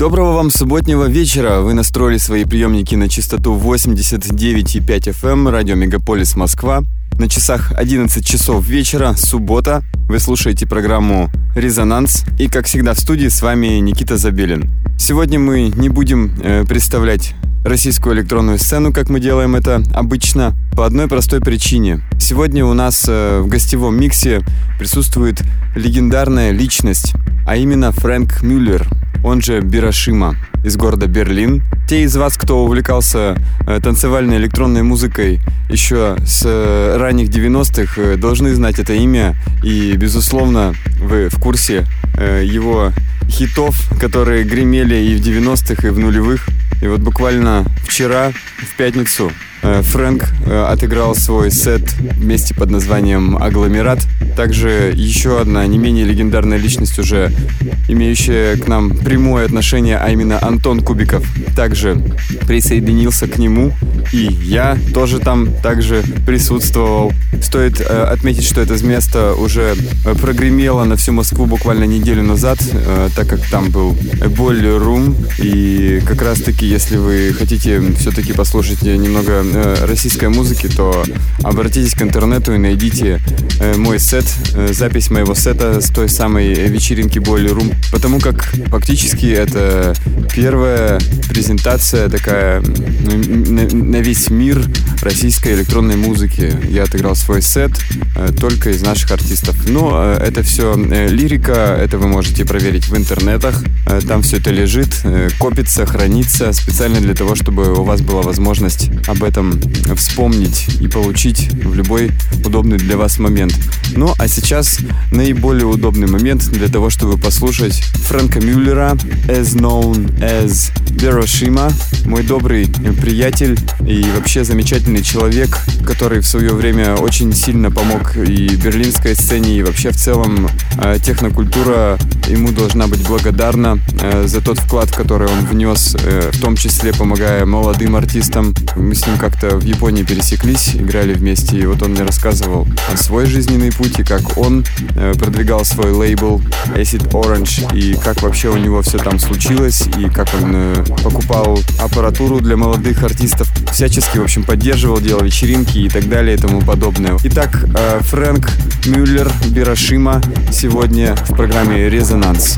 Доброго вам субботнего вечера. Вы настроили свои приемники на частоту 89,5 FM, эм, радио Мегаполис Москва. На часах 11 часов вечера, суббота. Вы слушаете программу «Резонанс». И, как всегда, в студии с вами Никита Забелин. Сегодня мы не будем э, представлять российскую электронную сцену, как мы делаем это обычно, по одной простой причине. Сегодня у нас э, в гостевом миксе присутствует легендарная личность, а именно Фрэнк Мюллер – он же Бирошима из города Берлин. Те из вас, кто увлекался э, танцевальной электронной музыкой еще с э, ранних 90-х, э, должны знать это имя. И, безусловно, вы в курсе его хитов, которые гремели и в 90-х, и в нулевых. И вот буквально вчера, в пятницу, Фрэнк э, отыграл свой сет вместе под названием «Агломерат». Также еще одна не менее легендарная личность, уже имеющая к нам прямое отношение, а именно Антон Кубиков, также присоединился к нему. И я тоже там также присутствовал. Стоит э, отметить, что это место уже прогремело на всю Москву буквально неделю назад, так как там был Boiler Room. И как раз таки, если вы хотите все-таки послушать немного э, российской музыки, то обратитесь к интернету и найдите э, мой сет, э, запись моего сета с той самой вечеринки Boiler Room, потому как фактически это первая презентация такая на, на весь мир российской электронной музыки. Я отыграл свой сет э, только из наших артистов. Но э, это все э, лирика, это вы можете проверить в интернетах. Э, там все это лежит, э, копится, хранится специально для того, чтобы у вас была возможность об этом этом вспомнить и получить в любой удобный для вас момент. Ну, а сейчас наиболее удобный момент для того, чтобы послушать Фрэнка Мюллера, as known as Бирошима, мой добрый приятель и вообще замечательный человек, который в свое время очень сильно помог и берлинской сцене, и вообще в целом э, технокультура ему должна быть благодарна э, за тот вклад, который он внес, э, в том числе помогая молодым артистам. Мы с ним как-то в Японии пересеклись, играли вместе, и вот он мне рассказывал о свой жизненный путь и как он э, продвигал свой лейбл Acid Orange и как вообще у него все там случилось и как он э, покупал аппаратуру для молодых артистов, всячески, в общем, поддерживал, делал вечеринки и так далее и тому подобное. Итак, э, Фрэнк Мюллер Бирошима сегодня в программе «Резонанс».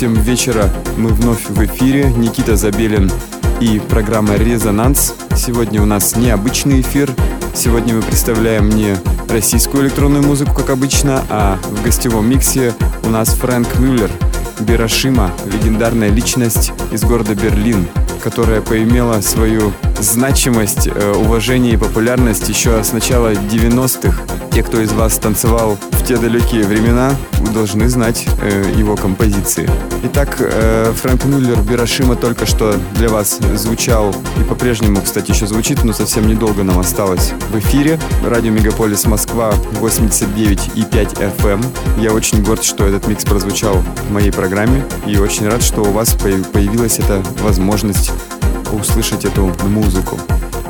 7 вечера мы вновь в эфире. Никита Забелин и программа «Резонанс». Сегодня у нас необычный эфир. Сегодня мы представляем не российскую электронную музыку, как обычно, а в гостевом миксе у нас Фрэнк Мюллер, Бирашима, легендарная личность из города Берлин, которая поимела свою значимость, э, уважение и популярность еще с начала 90-х. Те, кто из вас танцевал те далекие времена, должны знать э, его композиции. Итак, э, Фрэнк Мюллер «Бирошима» только что для вас звучал и по-прежнему, кстати, еще звучит, но совсем недолго нам осталось в эфире. Радио Мегаполис Москва 89,5 FM. Я очень горд, что этот микс прозвучал в моей программе и очень рад, что у вас появилась эта возможность услышать эту музыку.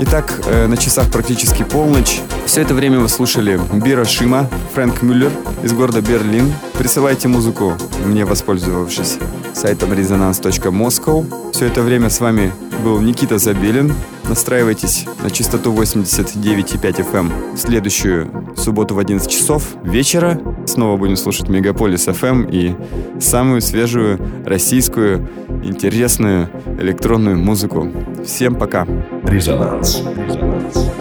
Итак, э, на часах практически полночь. Все это время вы слушали Бира Шима, Фрэнк Мюллер из города Берлин. Присылайте музыку, мне воспользовавшись сайтом resonance.moscow. Все это время с вами был Никита Забелин. Настраивайтесь на частоту 89,5 FM в следующую субботу в 11 часов вечера. Снова будем слушать Мегаполис FM и самую свежую российскую интересную электронную музыку. Всем пока. Резонанс. Резонанс.